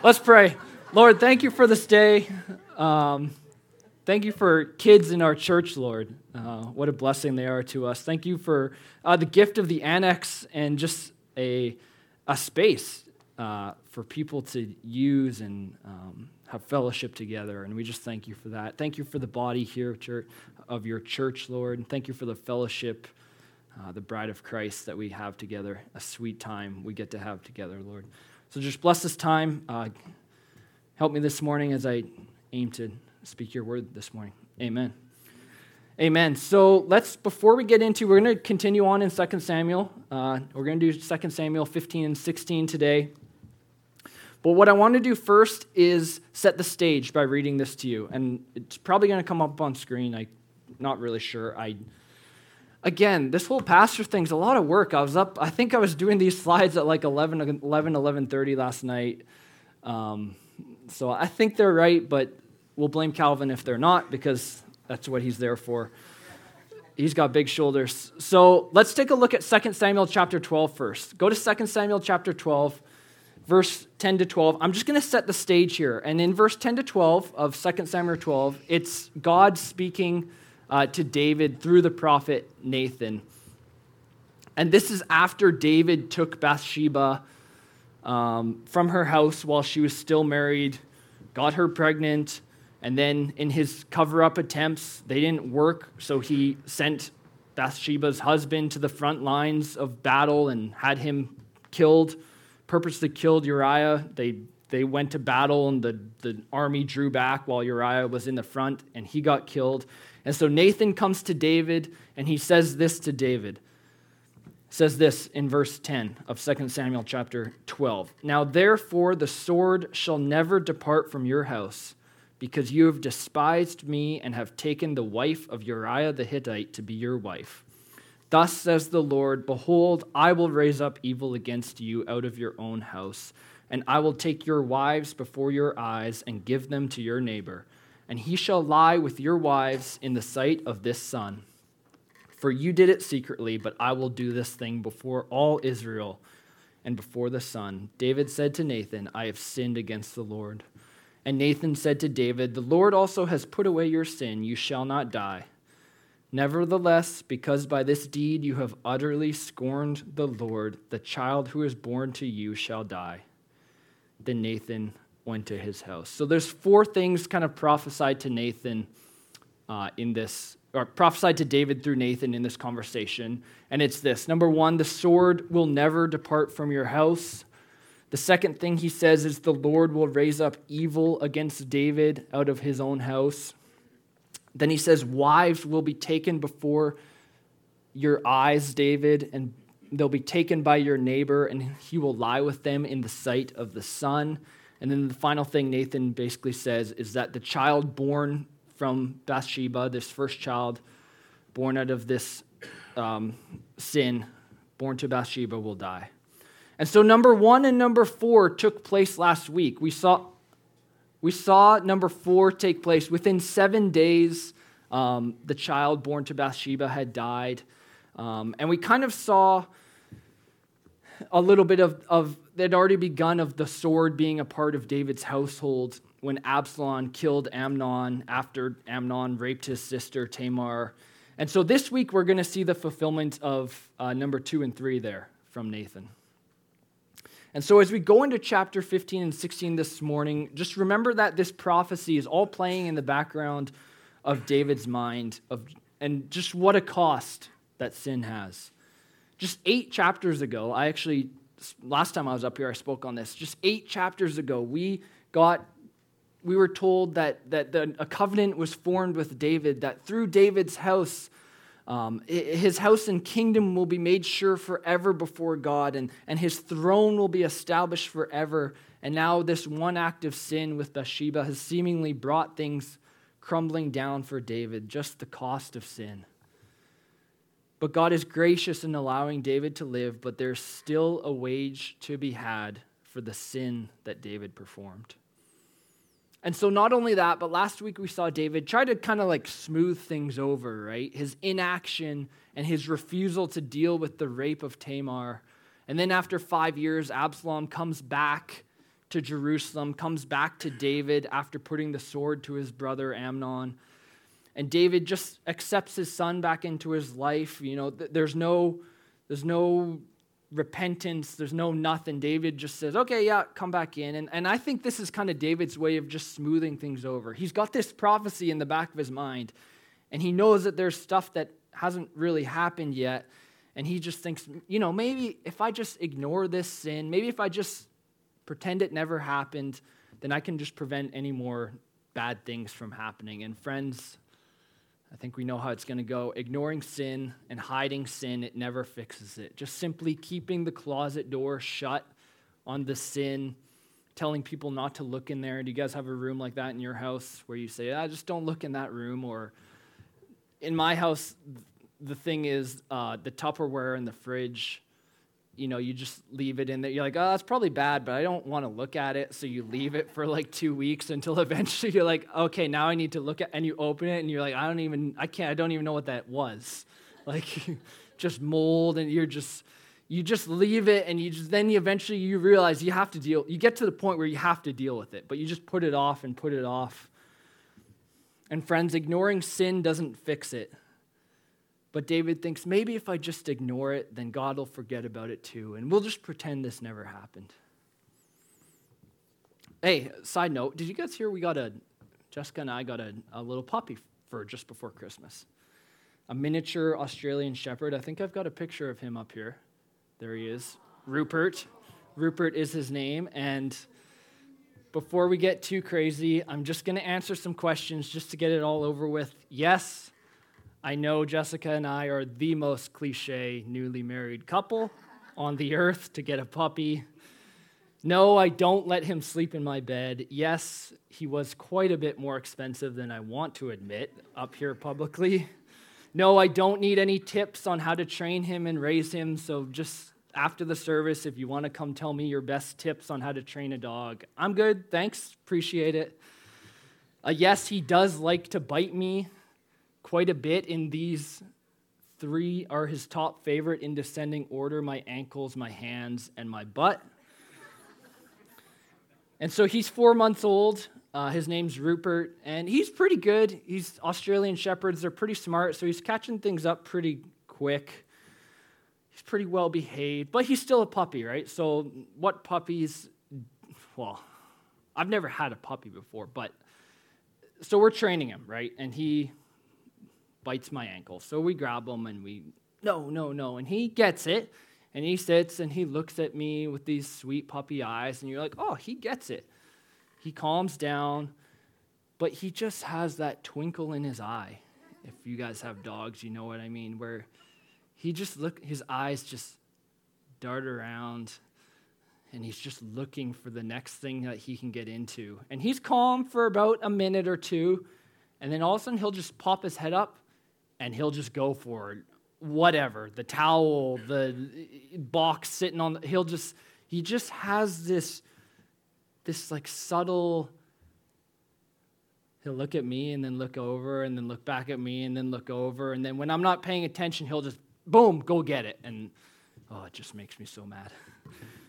Let's pray. Lord, thank you for this day. Um, thank you for kids in our church, Lord. Uh, what a blessing they are to us. Thank you for uh, the gift of the annex and just a, a space uh, for people to use and um, have fellowship together. And we just thank you for that. Thank you for the body here church, of your church, Lord. And thank you for the fellowship, uh, the bride of Christ that we have together, a sweet time we get to have together, Lord. So just bless this time. Uh, help me this morning as I aim to speak your word this morning. Amen. Amen. So let's, before we get into, we're going to continue on in 2 Samuel. Uh, we're going to do 2 Samuel 15 and 16 today. But what I want to do first is set the stage by reading this to you. And it's probably going to come up on screen. I'm not really sure. I again, this whole pastor thing's a lot of work. I was up, I think I was doing these slides at like 11, 11 11.30 last night. Um, so I think they're right, but we'll blame Calvin if they're not because that's what he's there for. He's got big shoulders. So let's take a look at 2 Samuel chapter 12 first. Go to 2 Samuel chapter 12, verse 10 to 12. I'm just going to set the stage here. And in verse 10 to 12 of 2 Samuel 12, it's God speaking uh, to David through the prophet Nathan. And this is after David took Bathsheba um, from her house while she was still married, got her pregnant, and then in his cover up attempts, they didn't work, so he sent Bathsheba's husband to the front lines of battle and had him killed, purposely killed Uriah. They, they went to battle, and the, the army drew back while Uriah was in the front, and he got killed. And so Nathan comes to David and he says this to David. says this in verse 10 of 2 Samuel chapter 12. Now therefore the sword shall never depart from your house, because you have despised me and have taken the wife of Uriah the Hittite to be your wife. Thus says the Lord Behold, I will raise up evil against you out of your own house, and I will take your wives before your eyes and give them to your neighbor and he shall lie with your wives in the sight of this sun. For you did it secretly, but I will do this thing before all Israel and before the sun. David said to Nathan, I have sinned against the Lord. And Nathan said to David, The Lord also has put away your sin. You shall not die. Nevertheless, because by this deed you have utterly scorned the Lord, the child who is born to you shall die. Then Nathan went to his house. So there's four things kind of prophesied to Nathan uh, in this, or prophesied to David through Nathan in this conversation. And it's this number one, the sword will never depart from your house. The second thing he says is the Lord will raise up evil against David out of his own house. Then he says, Wives will be taken before your eyes, David, and they'll be taken by your neighbor, and he will lie with them in the sight of the sun. And then the final thing Nathan basically says is that the child born from Bathsheba, this first child born out of this um, sin, born to Bathsheba, will die. And so number one and number four took place last week. We saw, we saw number four take place within seven days. Um, the child born to Bathsheba had died. Um, and we kind of saw a little bit of, of they'd already begun of the sword being a part of David's household when Absalom killed Amnon after Amnon raped his sister Tamar. And so this week we're going to see the fulfillment of uh, number two and three there from Nathan. And so as we go into chapter 15 and 16 this morning, just remember that this prophecy is all playing in the background of David's mind of, and just what a cost that sin has. Just eight chapters ago, I actually, last time I was up here, I spoke on this. Just eight chapters ago, we got, we were told that, that the, a covenant was formed with David, that through David's house, um, his house and kingdom will be made sure forever before God, and, and his throne will be established forever. And now, this one act of sin with Bathsheba has seemingly brought things crumbling down for David, just the cost of sin. But God is gracious in allowing David to live, but there's still a wage to be had for the sin that David performed. And so, not only that, but last week we saw David try to kind of like smooth things over, right? His inaction and his refusal to deal with the rape of Tamar. And then, after five years, Absalom comes back to Jerusalem, comes back to David after putting the sword to his brother Amnon. And David just accepts his son back into his life. You know, there's no, there's no repentance, there's no nothing. David just says, okay, yeah, come back in. And, and I think this is kind of David's way of just smoothing things over. He's got this prophecy in the back of his mind, and he knows that there's stuff that hasn't really happened yet. And he just thinks, you know, maybe if I just ignore this sin, maybe if I just pretend it never happened, then I can just prevent any more bad things from happening. And friends, I think we know how it's going to go. Ignoring sin and hiding sin, it never fixes it. Just simply keeping the closet door shut on the sin, telling people not to look in there. Do you guys have a room like that in your house where you say, "I just don't look in that room? Or in my house, the thing is uh, the Tupperware in the fridge. You know, you just leave it in there. You're like, oh, that's probably bad, but I don't want to look at it. So you leave it for like two weeks until eventually you're like, okay, now I need to look at. And you open it, and you're like, I don't even, I can't, I don't even know what that was. Like, just mold, and you're just, you just leave it, and you just then you eventually you realize you have to deal. You get to the point where you have to deal with it, but you just put it off and put it off. And friends, ignoring sin doesn't fix it. But David thinks maybe if I just ignore it, then God will forget about it too, and we'll just pretend this never happened. Hey, side note, did you guys hear we got a, Jessica and I got a, a little puppy for just before Christmas? A miniature Australian Shepherd. I think I've got a picture of him up here. There he is. Rupert. Rupert is his name. And before we get too crazy, I'm just going to answer some questions just to get it all over with. Yes, I know Jessica and I are the most cliche newly married couple on the earth to get a puppy. No, I don't let him sleep in my bed. Yes, he was quite a bit more expensive than I want to admit up here publicly. No, I don't need any tips on how to train him and raise him. So just after the service, if you want to come tell me your best tips on how to train a dog, I'm good. Thanks. Appreciate it. Uh, yes, he does like to bite me quite a bit in these three are his top favorite in descending order my ankles, my hands, and my butt. and so he's four months old. Uh, his name's Rupert, and he's pretty good. He's Australian Shepherds, they're pretty smart, so he's catching things up pretty quick. He's pretty well behaved, but he's still a puppy, right? So, what puppies, well, I've never had a puppy before, but so we're training him, right? And he bites my ankle. So we grab him and we, no, no, no. And he gets it. And he sits and he looks at me with these sweet puppy eyes. And you're like, oh, he gets it. He calms down. But he just has that twinkle in his eye. If you guys have dogs, you know what I mean. Where he just look, his eyes just dart around and he's just looking for the next thing that he can get into. And he's calm for about a minute or two, and then all of a sudden he'll just pop his head up and he'll just go for it. whatever the towel the box sitting on the, he'll just he just has this this like subtle he'll look at me and then look over and then look back at me and then look over. And then when i'm not paying attention he'll just boom go get it. And oh it just makes me so mad.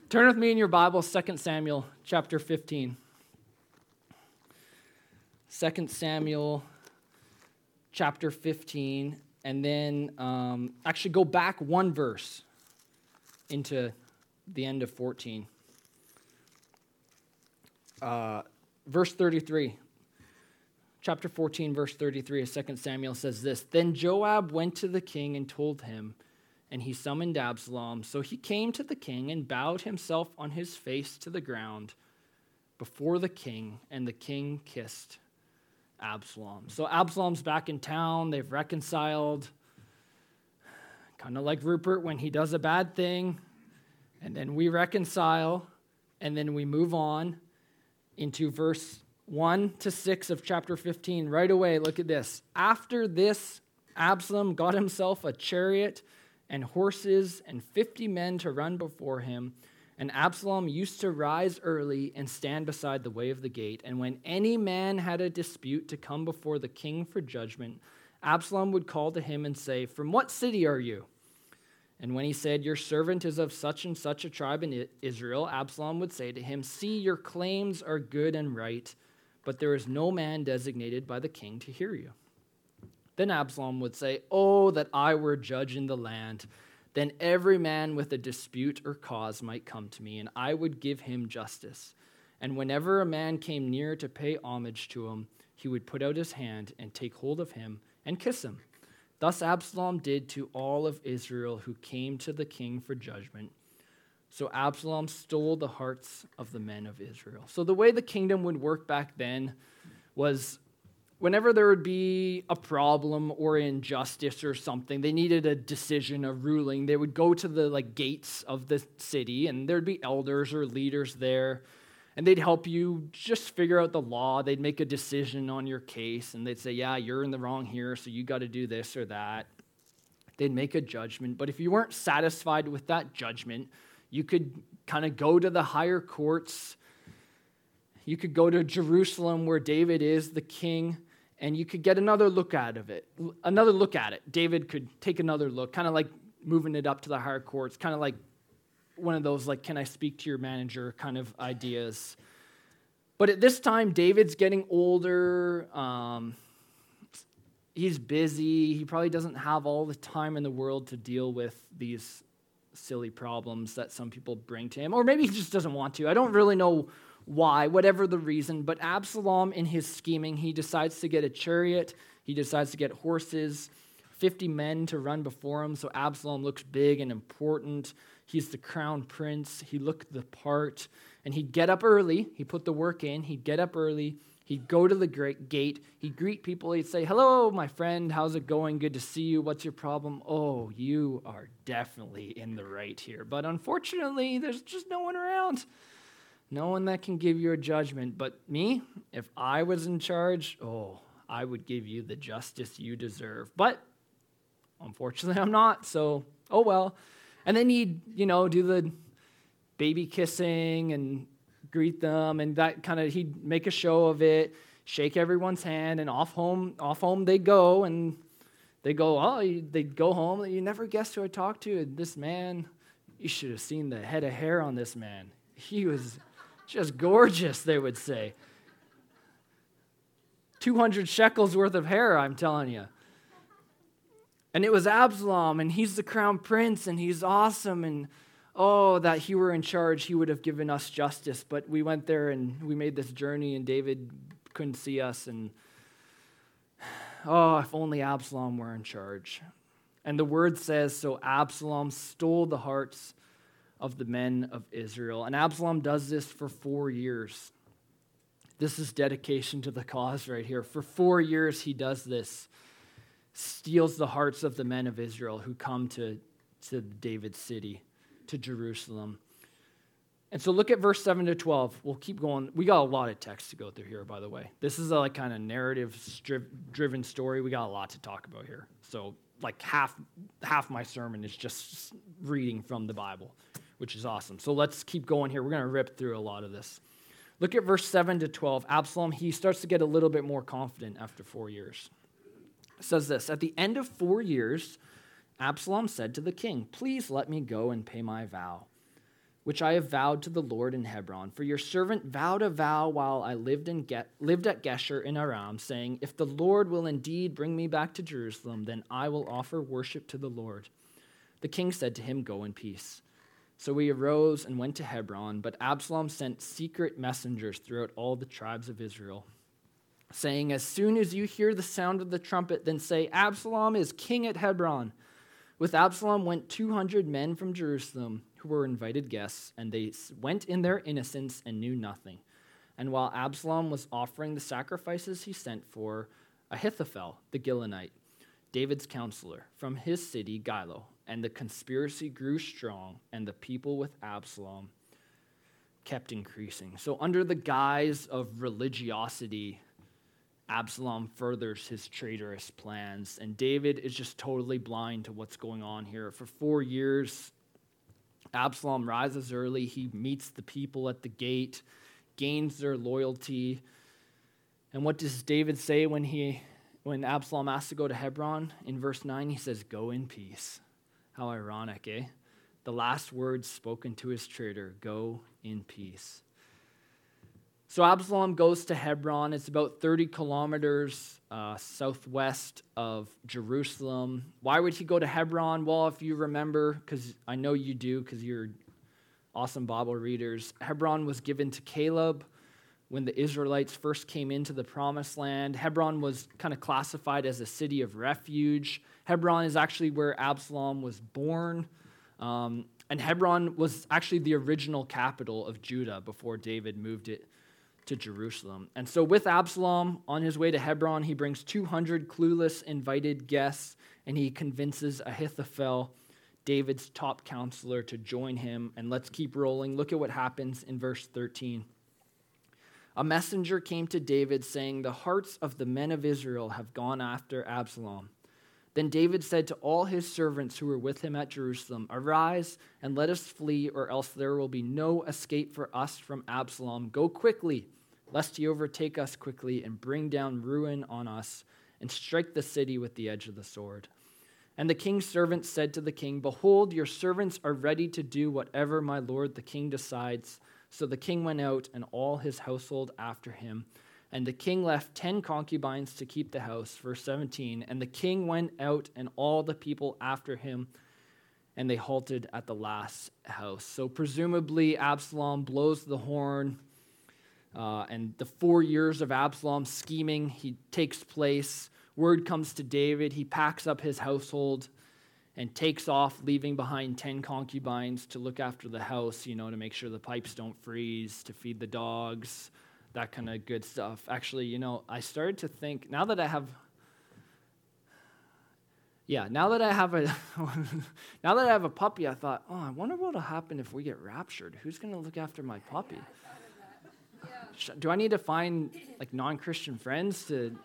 Turn with me in your bible 2 samuel chapter 15 2 samuel chapter 15, and then um, actually go back one verse into the end of 14. Uh, verse 33. Chapter 14, verse 33 of 2 Samuel says this Then Joab went to the king and told him, and he summoned Absalom. So he came to the king and bowed himself on his face to the ground before the king, and the king kissed Absalom. So Absalom's back in town, they've reconciled. Kind of like Rupert when he does a bad thing, and then we reconcile, and then we move on into verse 1 to 6 of chapter 15. Right away, look at this. After this, Absalom got himself a chariot and horses and 50 men to run before him and Absalom used to rise early and stand beside the way of the gate. And when any man had a dispute to come before the king for judgment, Absalom would call to him and say, From what city are you? And when he said, Your servant is of such and such a tribe in Israel, Absalom would say to him, See, your claims are good and right, but there is no man designated by the king to hear you. Then Absalom would say, Oh, that I were judge in the land. Then every man with a dispute or cause might come to me, and I would give him justice. And whenever a man came near to pay homage to him, he would put out his hand and take hold of him and kiss him. Thus Absalom did to all of Israel who came to the king for judgment. So Absalom stole the hearts of the men of Israel. So the way the kingdom would work back then was whenever there would be a problem or injustice or something, they needed a decision, a ruling, they would go to the like gates of the city and there'd be elders or leaders there and they'd help you just figure out the law. They'd make a decision on your case, and they'd say, Yeah, you're in the wrong here, so you got to do this or that. They'd make a judgment. But if you weren't satisfied with that judgment, you could kind of go to the higher courts. You could go to Jerusalem, where David is the king, and you could get another look out of it. Another look at it. David could take another look, kind of like moving it up to the higher courts, kind of like one of those, like, can I speak to your manager kind of ideas. But at this time, David's getting older. Um, he's busy. He probably doesn't have all the time in the world to deal with these silly problems that some people bring to him. Or maybe he just doesn't want to. I don't really know why, whatever the reason. But Absalom, in his scheming, he decides to get a chariot, he decides to get horses. 50 men to run before him, so Absalom looks big and important. He's the crown prince. He looked the part. And he'd get up early. He put the work in. He'd get up early. He'd go to the great gate. He'd greet people. He'd say, Hello, my friend. How's it going? Good to see you. What's your problem? Oh, you are definitely in the right here. But unfortunately, there's just no one around. No one that can give you a judgment. But me, if I was in charge, oh, I would give you the justice you deserve. But unfortunately, I'm not. So, oh well. And then he'd, you know, do the baby kissing and greet them and that kind of he'd make a show of it, shake everyone's hand, and off home, off home they go and they go, oh, they'd go home. You never guessed who I talked to. This man, you should have seen the head of hair on this man. He was just gorgeous, they would say. 200 shekels worth of hair, I'm telling you. And it was Absalom, and he's the crown prince, and he's awesome. And oh, that he were in charge, he would have given us justice. But we went there and we made this journey, and David couldn't see us. And oh, if only Absalom were in charge. And the word says so Absalom stole the hearts of the men of Israel. And Absalom does this for four years. This is dedication to the cause right here. For four years, he does this steals the hearts of the men of Israel who come to, to David's city, to Jerusalem. And so look at verse 7 to 12. We'll keep going. We got a lot of text to go through here, by the way. This is a like kind of narrative driven story. We got a lot to talk about here. So like half half my sermon is just reading from the Bible, which is awesome. So let's keep going here. We're going to rip through a lot of this. Look at verse 7 to 12. Absalom, he starts to get a little bit more confident after 4 years says this At the end of four years, Absalom said to the king, Please let me go and pay my vow, which I have vowed to the Lord in Hebron. For your servant vowed a vow while I lived, in Ge- lived at Geshur in Aram, saying, If the Lord will indeed bring me back to Jerusalem, then I will offer worship to the Lord. The king said to him, Go in peace. So we arose and went to Hebron, but Absalom sent secret messengers throughout all the tribes of Israel saying, As soon as you hear the sound of the trumpet, then say, Absalom is king at Hebron. With Absalom went 200 men from Jerusalem who were invited guests, and they went in their innocence and knew nothing. And while Absalom was offering the sacrifices he sent for, Ahithophel, the Gilonite, David's counselor, from his city, Gilo, and the conspiracy grew strong, and the people with Absalom kept increasing. So, under the guise of religiosity, Absalom furthers his traitorous plans, and David is just totally blind to what's going on here. For four years, Absalom rises early. He meets the people at the gate, gains their loyalty. And what does David say when he when Absalom asks to go to Hebron? In verse 9, he says, Go in peace. How ironic, eh? The last words spoken to his traitor go in peace. So Absalom goes to Hebron. It's about 30 kilometers uh, southwest of Jerusalem. Why would he go to Hebron? Well, if you remember, because I know you do, because you're awesome Bible readers, Hebron was given to Caleb when the Israelites first came into the promised land. Hebron was kind of classified as a city of refuge. Hebron is actually where Absalom was born. Um, and Hebron was actually the original capital of Judah before David moved it to Jerusalem. And so, with Absalom on his way to Hebron, he brings 200 clueless invited guests and he convinces Ahithophel, David's top counselor, to join him. And let's keep rolling. Look at what happens in verse 13. A messenger came to David saying, The hearts of the men of Israel have gone after Absalom. Then David said to all his servants who were with him at Jerusalem, Arise and let us flee, or else there will be no escape for us from Absalom. Go quickly, lest he overtake us quickly and bring down ruin on us and strike the city with the edge of the sword. And the king's servants said to the king, Behold, your servants are ready to do whatever my lord the king decides. So the king went out, and all his household after him. And the king left ten concubines to keep the house. Verse 17. And the king went out, and all the people after him, and they halted at the last house. So presumably, Absalom blows the horn, uh, and the four years of Absalom scheming he takes place. Word comes to David. He packs up his household and takes off, leaving behind 10 concubines to look after the house, you know, to make sure the pipes don't freeze, to feed the dogs, that kind of good stuff. Actually, you know, I started to think now that I have yeah, now that I have a now that I have a puppy, I thought, "Oh, I wonder what'll happen if we get raptured. Who's going to look after my puppy?" Do I need to find like non-Christian friends to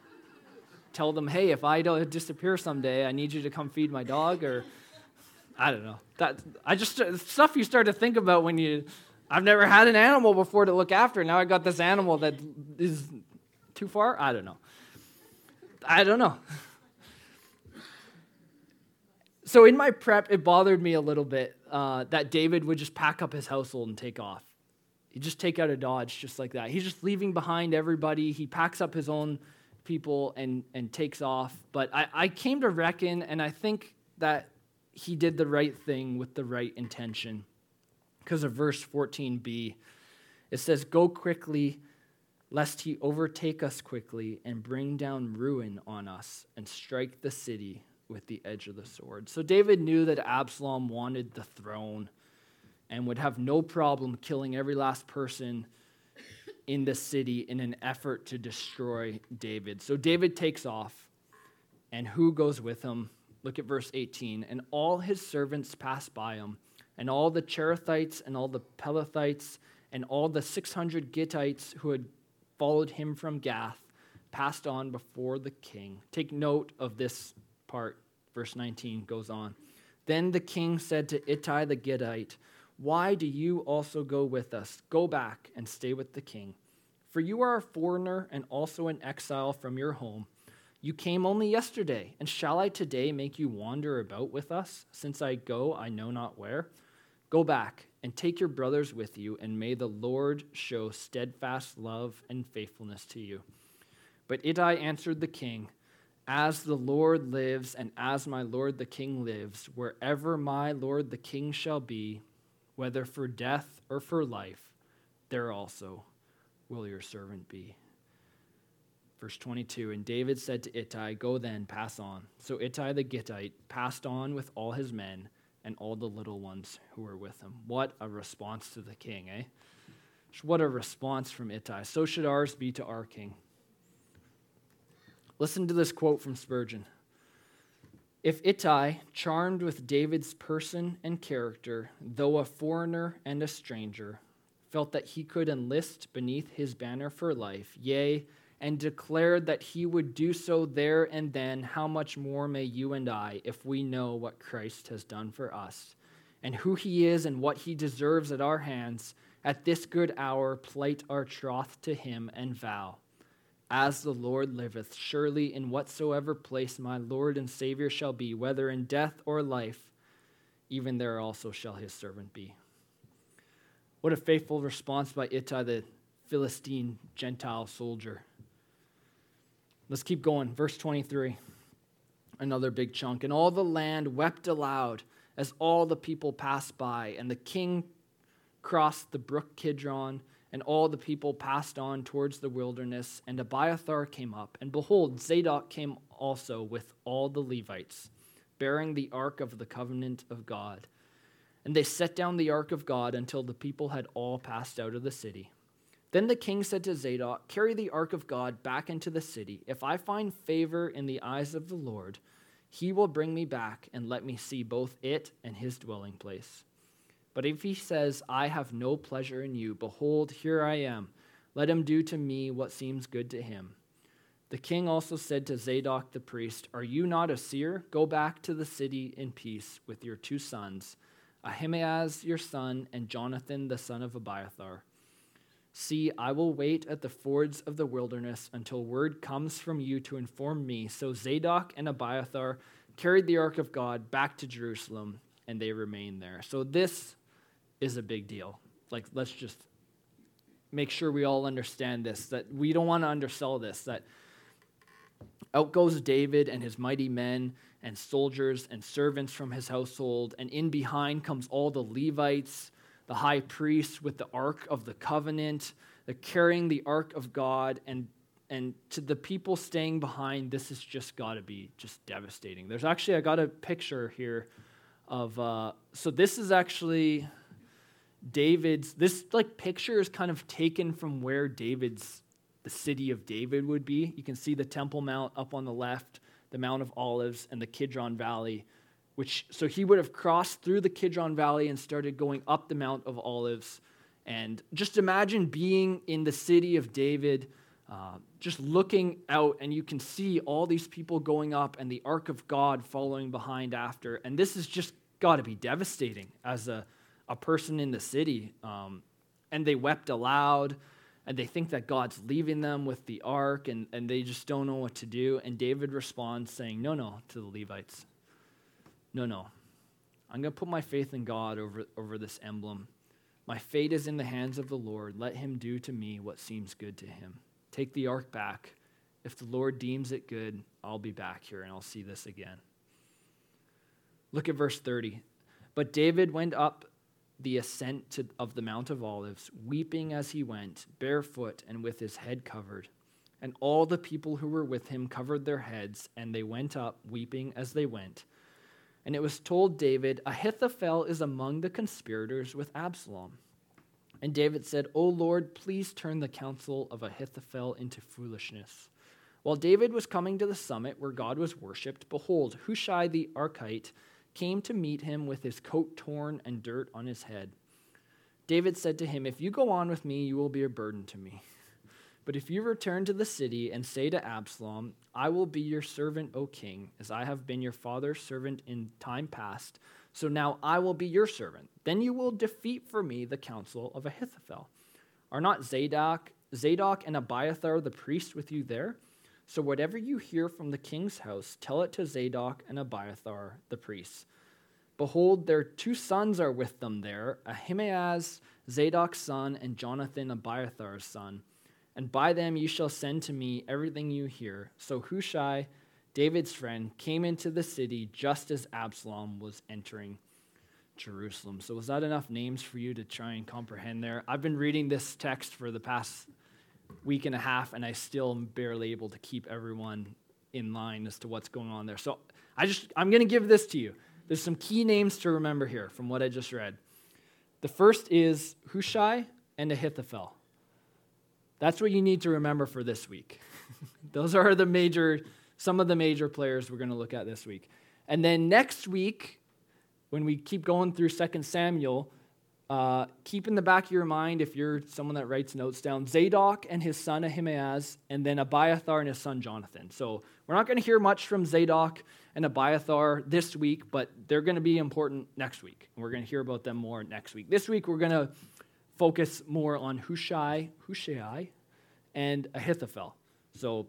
tell them, hey, if I don't disappear someday, I need you to come feed my dog, or I don't know. That I just stuff you start to think about when you. I've never had an animal before to look after. Now I got this animal that is too far. I don't know. I don't know. So in my prep, it bothered me a little bit uh, that David would just pack up his household and take off. He'd just take out a Dodge just like that. He's just leaving behind everybody. He packs up his own people and, and takes off. But I, I came to reckon, and I think that he did the right thing with the right intention. Because of verse 14b, it says, Go quickly, lest he overtake us quickly and bring down ruin on us and strike the city with the edge of the sword. So David knew that Absalom wanted the throne and would have no problem killing every last person in the city in an effort to destroy David. So David takes off, and who goes with him? Look at verse 18. And all his servants pass by him, and all the Cherethites, and all the Pelethites, and all the 600 Gittites who had followed him from Gath passed on before the king. Take note of this part. Verse 19 goes on. Then the king said to Ittai the Gittite, why do you also go with us? Go back and stay with the king. For you are a foreigner and also an exile from your home. You came only yesterday, and shall I today make you wander about with us, since I go I know not where? Go back and take your brothers with you, and may the Lord show steadfast love and faithfulness to you. But Ittai answered the king, As the Lord lives, and as my lord the king lives, wherever my lord the king shall be, whether for death or for life, there also will your servant be. Verse 22 And David said to Ittai, Go then, pass on. So Ittai the Gittite passed on with all his men and all the little ones who were with him. What a response to the king, eh? What a response from Ittai. So should ours be to our king. Listen to this quote from Spurgeon if Ittai, charmed with David's person and character, though a foreigner and a stranger, felt that he could enlist beneath his banner for life, yea, and declared that he would do so there and then, how much more may you and I, if we know what Christ has done for us, and who he is and what he deserves at our hands, at this good hour plight our troth to him and vow as the Lord liveth, surely in whatsoever place my Lord and Savior shall be, whether in death or life, even there also shall his servant be. What a faithful response by Ittai, the Philistine Gentile soldier. Let's keep going. Verse 23, another big chunk. And all the land wept aloud as all the people passed by, and the king crossed the brook Kidron, and all the people passed on towards the wilderness. And Abiathar came up, and behold, Zadok came also with all the Levites, bearing the ark of the covenant of God. And they set down the ark of God until the people had all passed out of the city. Then the king said to Zadok, Carry the ark of God back into the city. If I find favor in the eyes of the Lord, he will bring me back and let me see both it and his dwelling place. But if he says, I have no pleasure in you, behold, here I am. Let him do to me what seems good to him. The king also said to Zadok the priest, Are you not a seer? Go back to the city in peace with your two sons, Ahimaaz your son, and Jonathan the son of Abiathar. See, I will wait at the fords of the wilderness until word comes from you to inform me. So Zadok and Abiathar carried the ark of God back to Jerusalem, and they remained there. So this is a big deal. Like, let's just make sure we all understand this that we don't want to undersell this, that out goes David and his mighty men and soldiers and servants from his household, and in behind comes all the Levites, the high priests with the ark of the covenant, they're carrying the ark of God, and and to the people staying behind, this has just got to be just devastating. There's actually I got a picture here of uh, so this is actually David's, this like picture is kind of taken from where David's, the city of David would be. You can see the Temple Mount up on the left, the Mount of Olives, and the Kidron Valley, which, so he would have crossed through the Kidron Valley and started going up the Mount of Olives. And just imagine being in the city of David, uh, just looking out, and you can see all these people going up and the Ark of God following behind after. And this has just got to be devastating as a a person in the city, um, and they wept aloud, and they think that God's leaving them with the ark, and, and they just don't know what to do. And David responds saying, No, no, to the Levites. No, no. I'm going to put my faith in God over, over this emblem. My fate is in the hands of the Lord. Let him do to me what seems good to him. Take the ark back. If the Lord deems it good, I'll be back here and I'll see this again. Look at verse 30. But David went up the ascent to, of the Mount of Olives, weeping as he went, barefoot and with his head covered. And all the people who were with him covered their heads, and they went up, weeping as they went. And it was told David, Ahithophel is among the conspirators with Absalom. And David said, O Lord, please turn the counsel of Ahithophel into foolishness. While David was coming to the summit where God was worshipped, behold, Hushai the Archite came to meet him with his coat torn and dirt on his head. David said to him, If you go on with me, you will be a burden to me. But if you return to the city and say to Absalom, I will be your servant, O king, as I have been your father's servant in time past, so now I will be your servant. Then you will defeat for me the counsel of Ahithophel. Are not Zadok, Zadok and Abiathar the priests with you there? So whatever you hear from the king's house, tell it to Zadok and Abiathar the priests. Behold, their two sons are with them there Ahimaaz, Zadok's son, and Jonathan, Abiathar's son. And by them you shall send to me everything you hear. So Hushai, David's friend, came into the city just as Absalom was entering Jerusalem. So, was that enough names for you to try and comprehend there? I've been reading this text for the past week and a half, and I still am barely able to keep everyone in line as to what's going on there. So I just I'm going to give this to you. There's some key names to remember here from what I just read. The first is Hushai and Ahithophel. That's what you need to remember for this week. Those are the major, some of the major players we're going to look at this week. And then next week, when we keep going through 2 Samuel, uh, keep in the back of your mind, if you're someone that writes notes down, Zadok and his son Ahimaaz, and then Abiathar and his son Jonathan. So we're not going to hear much from Zadok and Abiathar this week, but they're going to be important next week. And we're going to hear about them more next week. This week, we're going to focus more on Hushai, Hushai, and Ahithophel. So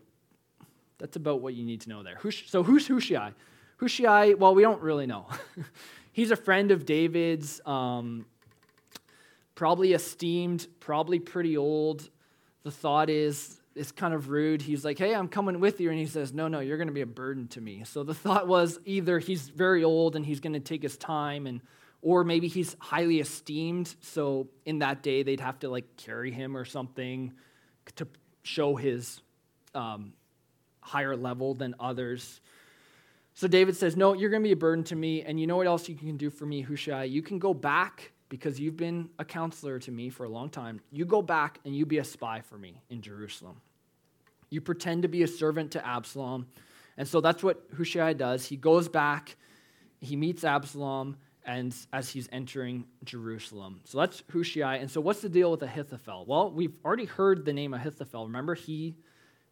that's about what you need to know there. So who's Hushai? Hushai, well, we don't really know. He's a friend of David's, um, probably esteemed, probably pretty old. The thought is, it's kind of rude. He's like, hey, I'm coming with you. And he says, no, no, you're going to be a burden to me. So the thought was either he's very old and he's going to take his time and or maybe he's highly esteemed so in that day they'd have to like carry him or something to show his um, higher level than others so david says no you're going to be a burden to me and you know what else you can do for me hushai you can go back because you've been a counselor to me for a long time you go back and you be a spy for me in jerusalem you pretend to be a servant to absalom and so that's what hushai does he goes back he meets absalom and as he's entering Jerusalem. So that's Hushai. And so what's the deal with Ahithophel? Well, we've already heard the name Ahithophel. Remember, he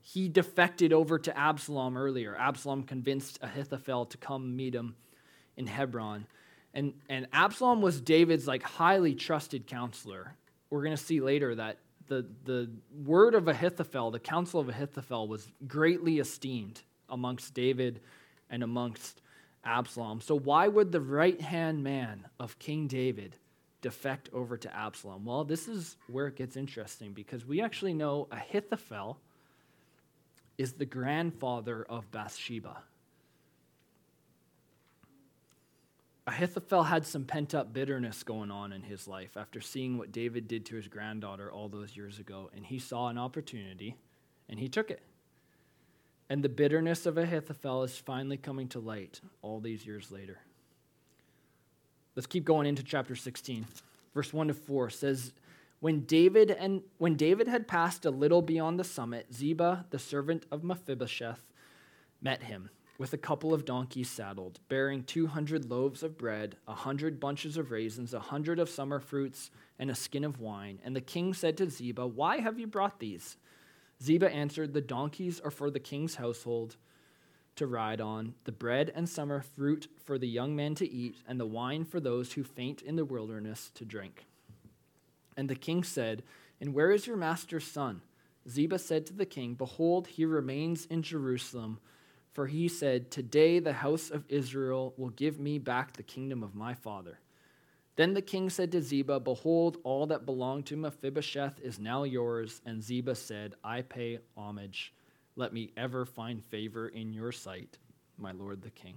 he defected over to Absalom earlier. Absalom convinced Ahithophel to come meet him in Hebron. And, and Absalom was David's like highly trusted counselor. We're going to see later that the, the word of Ahithophel, the counsel of Ahithophel, was greatly esteemed amongst David and amongst Absalom. So, why would the right hand man of King David defect over to Absalom? Well, this is where it gets interesting because we actually know Ahithophel is the grandfather of Bathsheba. Ahithophel had some pent up bitterness going on in his life after seeing what David did to his granddaughter all those years ago, and he saw an opportunity and he took it. And the bitterness of Ahithophel is finally coming to light all these years later. Let's keep going into chapter 16. Verse 1 to 4 says, when David and when David had passed a little beyond the summit, Ziba, the servant of Mephibosheth, met him with a couple of donkeys saddled, bearing 200 loaves of bread, a 100 bunches of raisins, a 100 of summer fruits, and a skin of wine. And the king said to Ziba, "Why have you brought these?" Ziba answered, The donkeys are for the king's household to ride on, the bread and summer fruit for the young men to eat, and the wine for those who faint in the wilderness to drink. And the king said, And where is your master's son? Ziba said to the king, Behold, he remains in Jerusalem. For he said, Today the house of Israel will give me back the kingdom of my father. Then the king said to Ziba, Behold, all that belonged to Mephibosheth is now yours. And Ziba said, I pay homage. Let me ever find favor in your sight, my lord the king.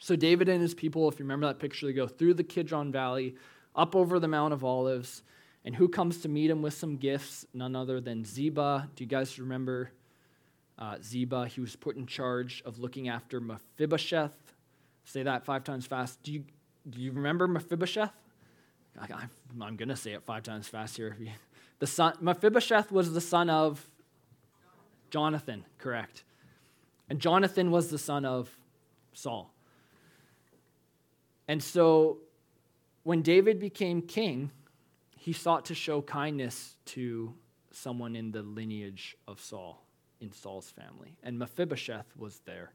So David and his people, if you remember that picture, they go through the Kidron Valley, up over the Mount of Olives. And who comes to meet him with some gifts? None other than Ziba. Do you guys remember uh, Ziba? He was put in charge of looking after Mephibosheth. Say that five times fast. Do you, do you remember Mephibosheth? I, am going to say it five times fast here. The son, Mephibosheth was the son of Jonathan, correct. And Jonathan was the son of Saul. And so when David became king, he sought to show kindness to someone in the lineage of Saul, in Saul's family. And Mephibosheth was there.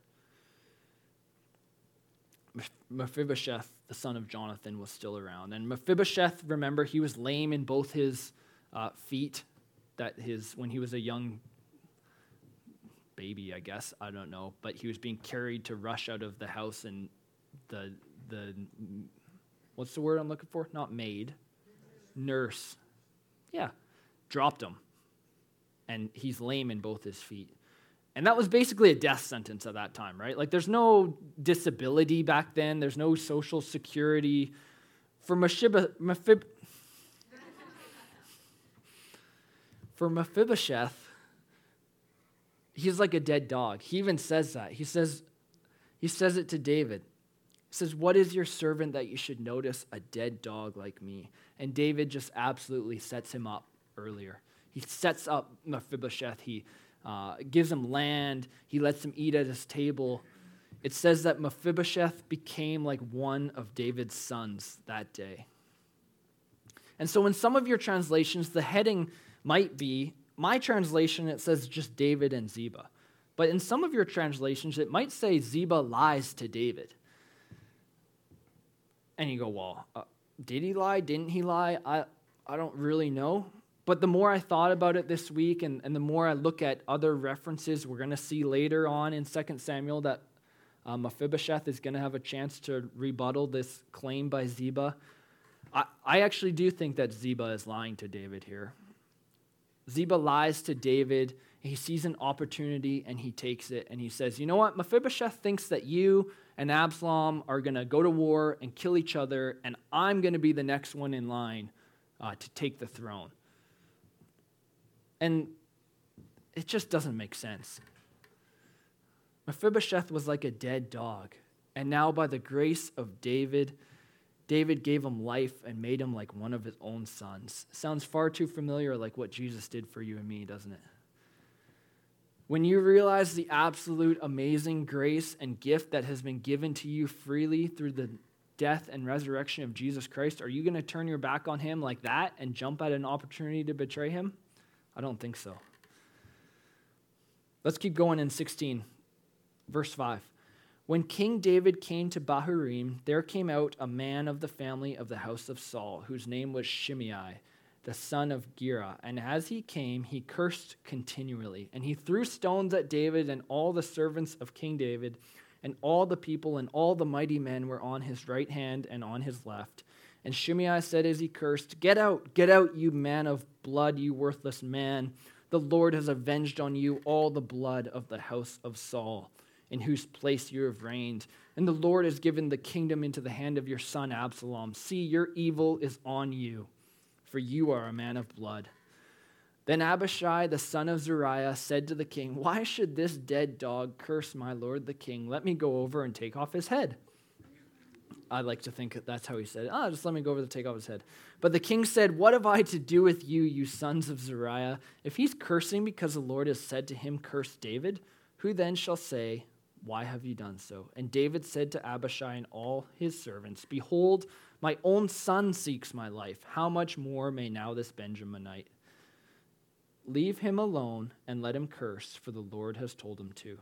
Mephibosheth, the son of Jonathan, was still around. And Mephibosheth, remember, he was lame in both his uh, feet. That his when he was a young baby, I guess I don't know, but he was being carried to rush out of the house, and the the what's the word I'm looking for? Not maid, nurse, yeah, dropped him, and he's lame in both his feet. And that was basically a death sentence at that time, right? Like, there's no disability back then, there's no social security. For for Mephibosheth, he's like a dead dog. He even says that. He says, he says it to David. He says, What is your servant that you should notice a dead dog like me? And David just absolutely sets him up earlier. He sets up Mephibosheth. He uh, gives him land, he lets him eat at his table. It says that Mephibosheth became like one of David's sons that day. And so, in some of your translations, the heading might be my translation, it says just David and Ziba. But in some of your translations, it might say Ziba lies to David. And you go, well, uh, did he lie? Didn't he lie? I, I don't really know. But the more I thought about it this week and, and the more I look at other references we're going to see later on in 2 Samuel that Uh, Mephibosheth is going to have a chance to rebuttal this claim by Ziba. I, I actually do think that Ziba is lying to David here. Ziba lies to David. He sees an opportunity and he takes it and he says, You know what? Mephibosheth thinks that you and Absalom are going to go to war and kill each other, and I'm going to be the next one in line uh, to take the throne. And it just doesn't make sense. Mephibosheth was like a dead dog, and now by the grace of David, David gave him life and made him like one of his own sons. Sounds far too familiar like what Jesus did for you and me, doesn't it? When you realize the absolute amazing grace and gift that has been given to you freely through the death and resurrection of Jesus Christ, are you going to turn your back on him like that and jump at an opportunity to betray him? I don't think so. Let's keep going in 16, verse 5. When King David came to Bahurim, there came out a man of the family of the house of Saul, whose name was Shimei, the son of Gera. And as he came, he cursed continually. And he threw stones at David and all the servants of King David, and all the people and all the mighty men were on his right hand and on his left. And Shimei said as he cursed, Get out, get out, you man of blood, you worthless man. The Lord has avenged on you all the blood of the house of Saul in whose place you have reigned. And the Lord has given the kingdom into the hand of your son Absalom. See, your evil is on you, for you are a man of blood. Then Abishai, the son of Zeruiah, said to the king, Why should this dead dog curse my lord the king? Let me go over and take off his head. I like to think that's how he said it. Oh, just let me go over the take off his head. But the king said, What have I to do with you, you sons of Zeruiah? If he's cursing because the Lord has said to him, Curse David, who then shall say, why have you done so? And David said to Abishai and all his servants, Behold, my own son seeks my life. How much more may now this Benjaminite? Leave him alone and let him curse, for the Lord has told him to.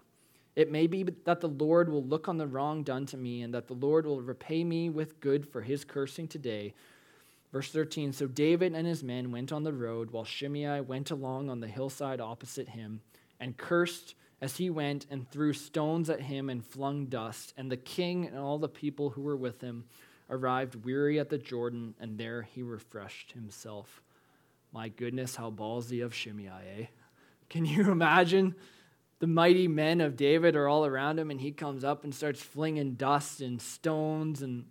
It may be that the Lord will look on the wrong done to me, and that the Lord will repay me with good for his cursing today. Verse 13 So David and his men went on the road, while Shimei went along on the hillside opposite him, and cursed as he went and threw stones at him and flung dust. And the king and all the people who were with him arrived weary at the Jordan, and there he refreshed himself. My goodness, how ballsy of Shimei, eh? Can you imagine? The mighty men of David are all around him, and he comes up and starts flinging dust and stones. And,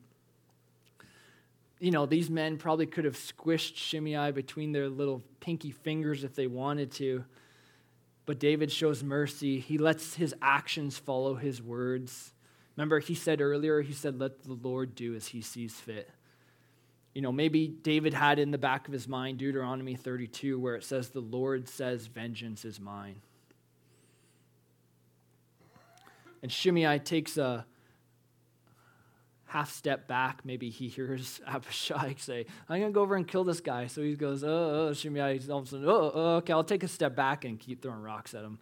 you know, these men probably could have squished Shimei between their little pinky fingers if they wanted to. But David shows mercy. He lets his actions follow his words. Remember, he said earlier, he said, Let the Lord do as he sees fit. You know, maybe David had in the back of his mind Deuteronomy 32, where it says, The Lord says, Vengeance is mine. And Shimei takes a, half step back, maybe he hears Abishai say, I'm going to go over and kill this guy. So he goes, oh, oh Shimei, all of a sudden, oh, oh, okay, I'll take a step back and keep throwing rocks at him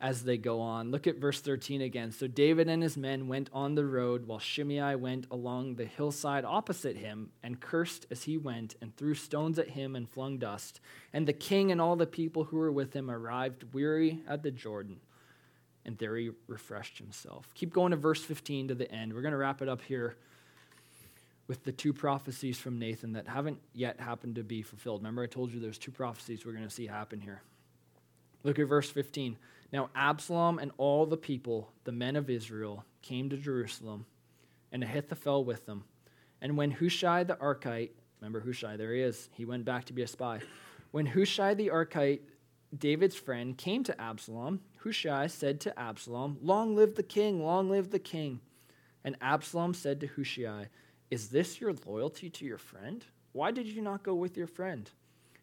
as they go on. Look at verse 13 again. So David and his men went on the road while Shimei went along the hillside opposite him and cursed as he went and threw stones at him and flung dust. And the king and all the people who were with him arrived weary at the Jordan and there he refreshed himself. Keep going to verse 15 to the end. We're going to wrap it up here with the two prophecies from Nathan that haven't yet happened to be fulfilled. Remember, I told you there's two prophecies we're going to see happen here. Look at verse 15. Now, Absalom and all the people, the men of Israel, came to Jerusalem, and Ahithophel with them. And when Hushai the Archite, remember Hushai, there he is, he went back to be a spy. When Hushai the Archite, David's friend, came to Absalom, Hushai said to Absalom, Long live the king, long live the king. And Absalom said to Hushai, Is this your loyalty to your friend? Why did you not go with your friend?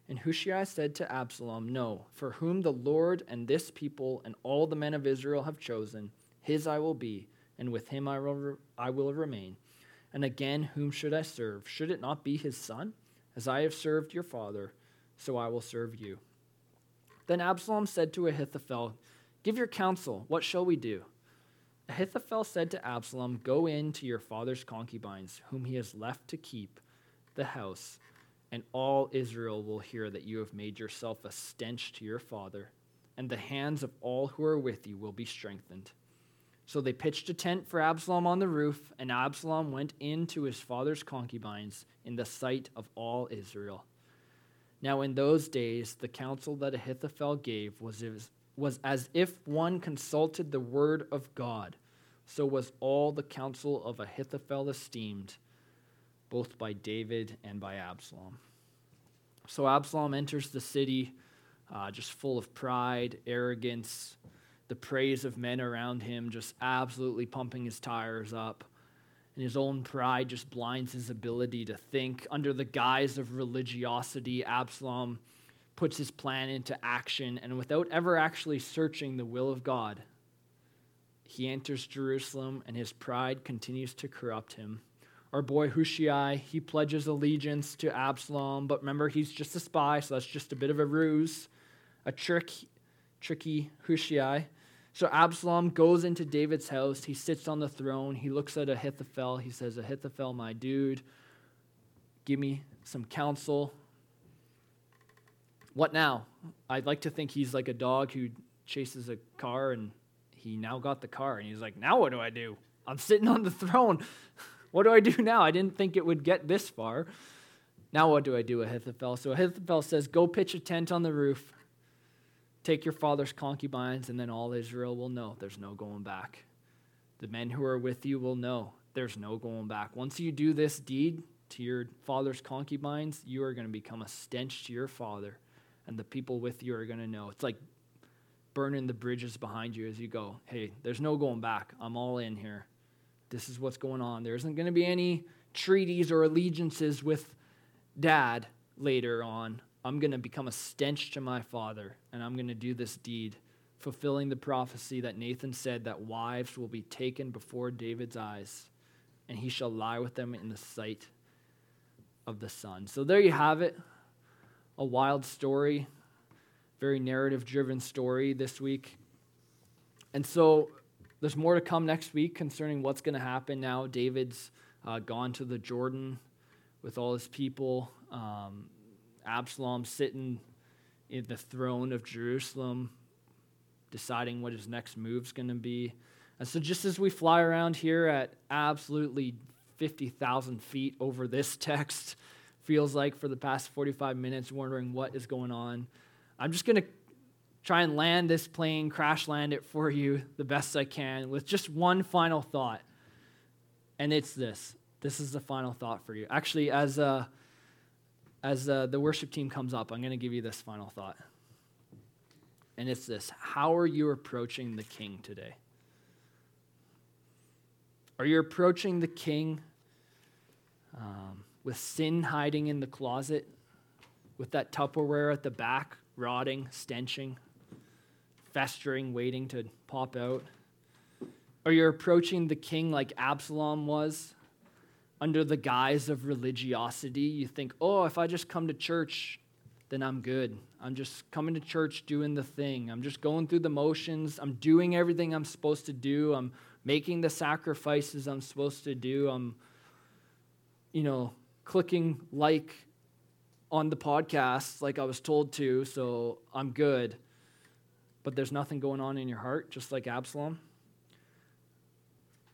And Hushai said to Absalom, No, for whom the Lord and this people and all the men of Israel have chosen, his I will be, and with him I will, re- I will remain. And again, whom should I serve? Should it not be his son? As I have served your father, so I will serve you. Then Absalom said to Ahithophel, Give your counsel. What shall we do? Ahithophel said to Absalom, Go in to your father's concubines, whom he has left to keep the house, and all Israel will hear that you have made yourself a stench to your father, and the hands of all who are with you will be strengthened. So they pitched a tent for Absalom on the roof, and Absalom went in to his father's concubines in the sight of all Israel. Now, in those days, the counsel that Ahithophel gave was, was as if one consulted the word of God. So was all the counsel of Ahithophel esteemed, both by David and by Absalom. So Absalom enters the city uh, just full of pride, arrogance, the praise of men around him, just absolutely pumping his tires up. And his own pride just blinds his ability to think. Under the guise of religiosity, Absalom puts his plan into action, and without ever actually searching the will of God, he enters Jerusalem, and his pride continues to corrupt him. Our boy Hushai, he pledges allegiance to Absalom, but remember, he's just a spy, so that's just a bit of a ruse, a trick, tricky Hushai. So Absalom goes into David's house. He sits on the throne. He looks at Ahithophel. He says, Ahithophel, my dude, give me some counsel. What now? I'd like to think he's like a dog who chases a car and he now got the car. And he's like, now what do I do? I'm sitting on the throne. what do I do now? I didn't think it would get this far. Now what do I do, Ahithophel? So Ahithophel says, Go pitch a tent on the roof Take your father's concubines, and then all Israel will know there's no going back. The men who are with you will know there's no going back. Once you do this deed to your father's concubines, you are going to become a stench to your father, and the people with you are going to know. It's like burning the bridges behind you as you go. Hey, there's no going back. I'm all in here. This is what's going on. There isn't going to be any treaties or allegiances with dad later on. I'm going to become a stench to my father, and I'm going to do this deed, fulfilling the prophecy that Nathan said that wives will be taken before David's eyes, and he shall lie with them in the sight of the sun. So there you have it. A wild story, very narrative driven story this week. And so there's more to come next week concerning what's going to happen now. David's uh, gone to the Jordan with all his people. Um, Absalom sitting in the throne of Jerusalem, deciding what his next move's going to be. And so, just as we fly around here at absolutely 50,000 feet over this text, feels like for the past 45 minutes, wondering what is going on, I'm just going to try and land this plane, crash land it for you the best I can with just one final thought. And it's this. This is the final thought for you. Actually, as a as uh, the worship team comes up, I'm going to give you this final thought. And it's this How are you approaching the king today? Are you approaching the king um, with sin hiding in the closet, with that Tupperware at the back, rotting, stenching, festering, waiting to pop out? Are you approaching the king like Absalom was, under the guise of religiosity. You think, oh, if I just come to church, then I'm good. I'm just coming to church doing the thing. I'm just going through the motions. I'm doing everything I'm supposed to do. I'm making the sacrifices I'm supposed to do. I'm, you know, clicking like on the podcast like I was told to, so I'm good. But there's nothing going on in your heart, just like Absalom.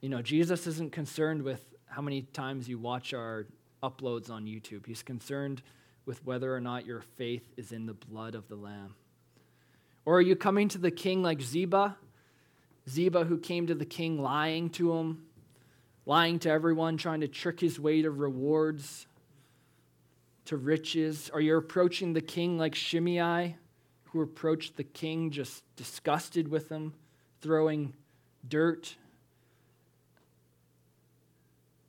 You know, Jesus isn't concerned with how many times you watch our uploads on YouTube. He's concerned with whether or not your faith is in the blood of the Lamb. Or are you coming to the king like Ziba? Ziba, who came to the king lying to him, lying to everyone, trying to trick his way to rewards, to riches. Are you approaching the king like Shimei, who approached the king just disgusted with him, throwing dirt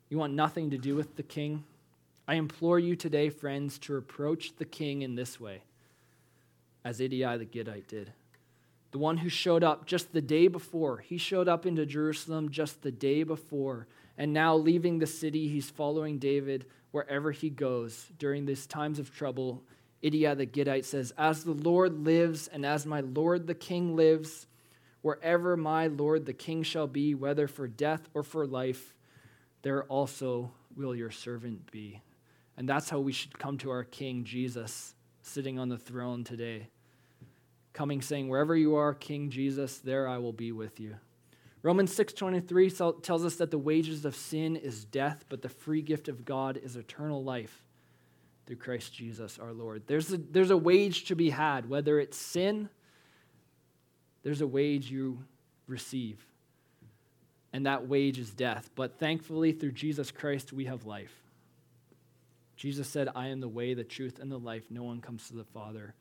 you want nothing to do with the king? I implore you today, friends, to approach the king in this way, as Ittai the Gittite did. The one who showed up just the day before. He showed up into Jerusalem just the day before. And now, leaving the city, he's following David wherever he goes during these times of trouble. Ittai the Gittite says, As the Lord lives, and as my Lord the king lives, wherever my Lord the king shall be, whether for death or for life, there also will your servant be. And that's how we should come to our King Jesus sitting on the throne today. Coming saying, Wherever you are, King Jesus, there I will be with you. Romans 6:23 tells us that the wages of sin is death, but the free gift of God is eternal life through Christ Jesus our Lord. There's a, there's a wage to be had, whether it's sin, there's a wage you receive. And that wage is death. But thankfully, through Jesus Christ, we have life. Jesus said, I am the way, the truth, and the life. No one comes to the Father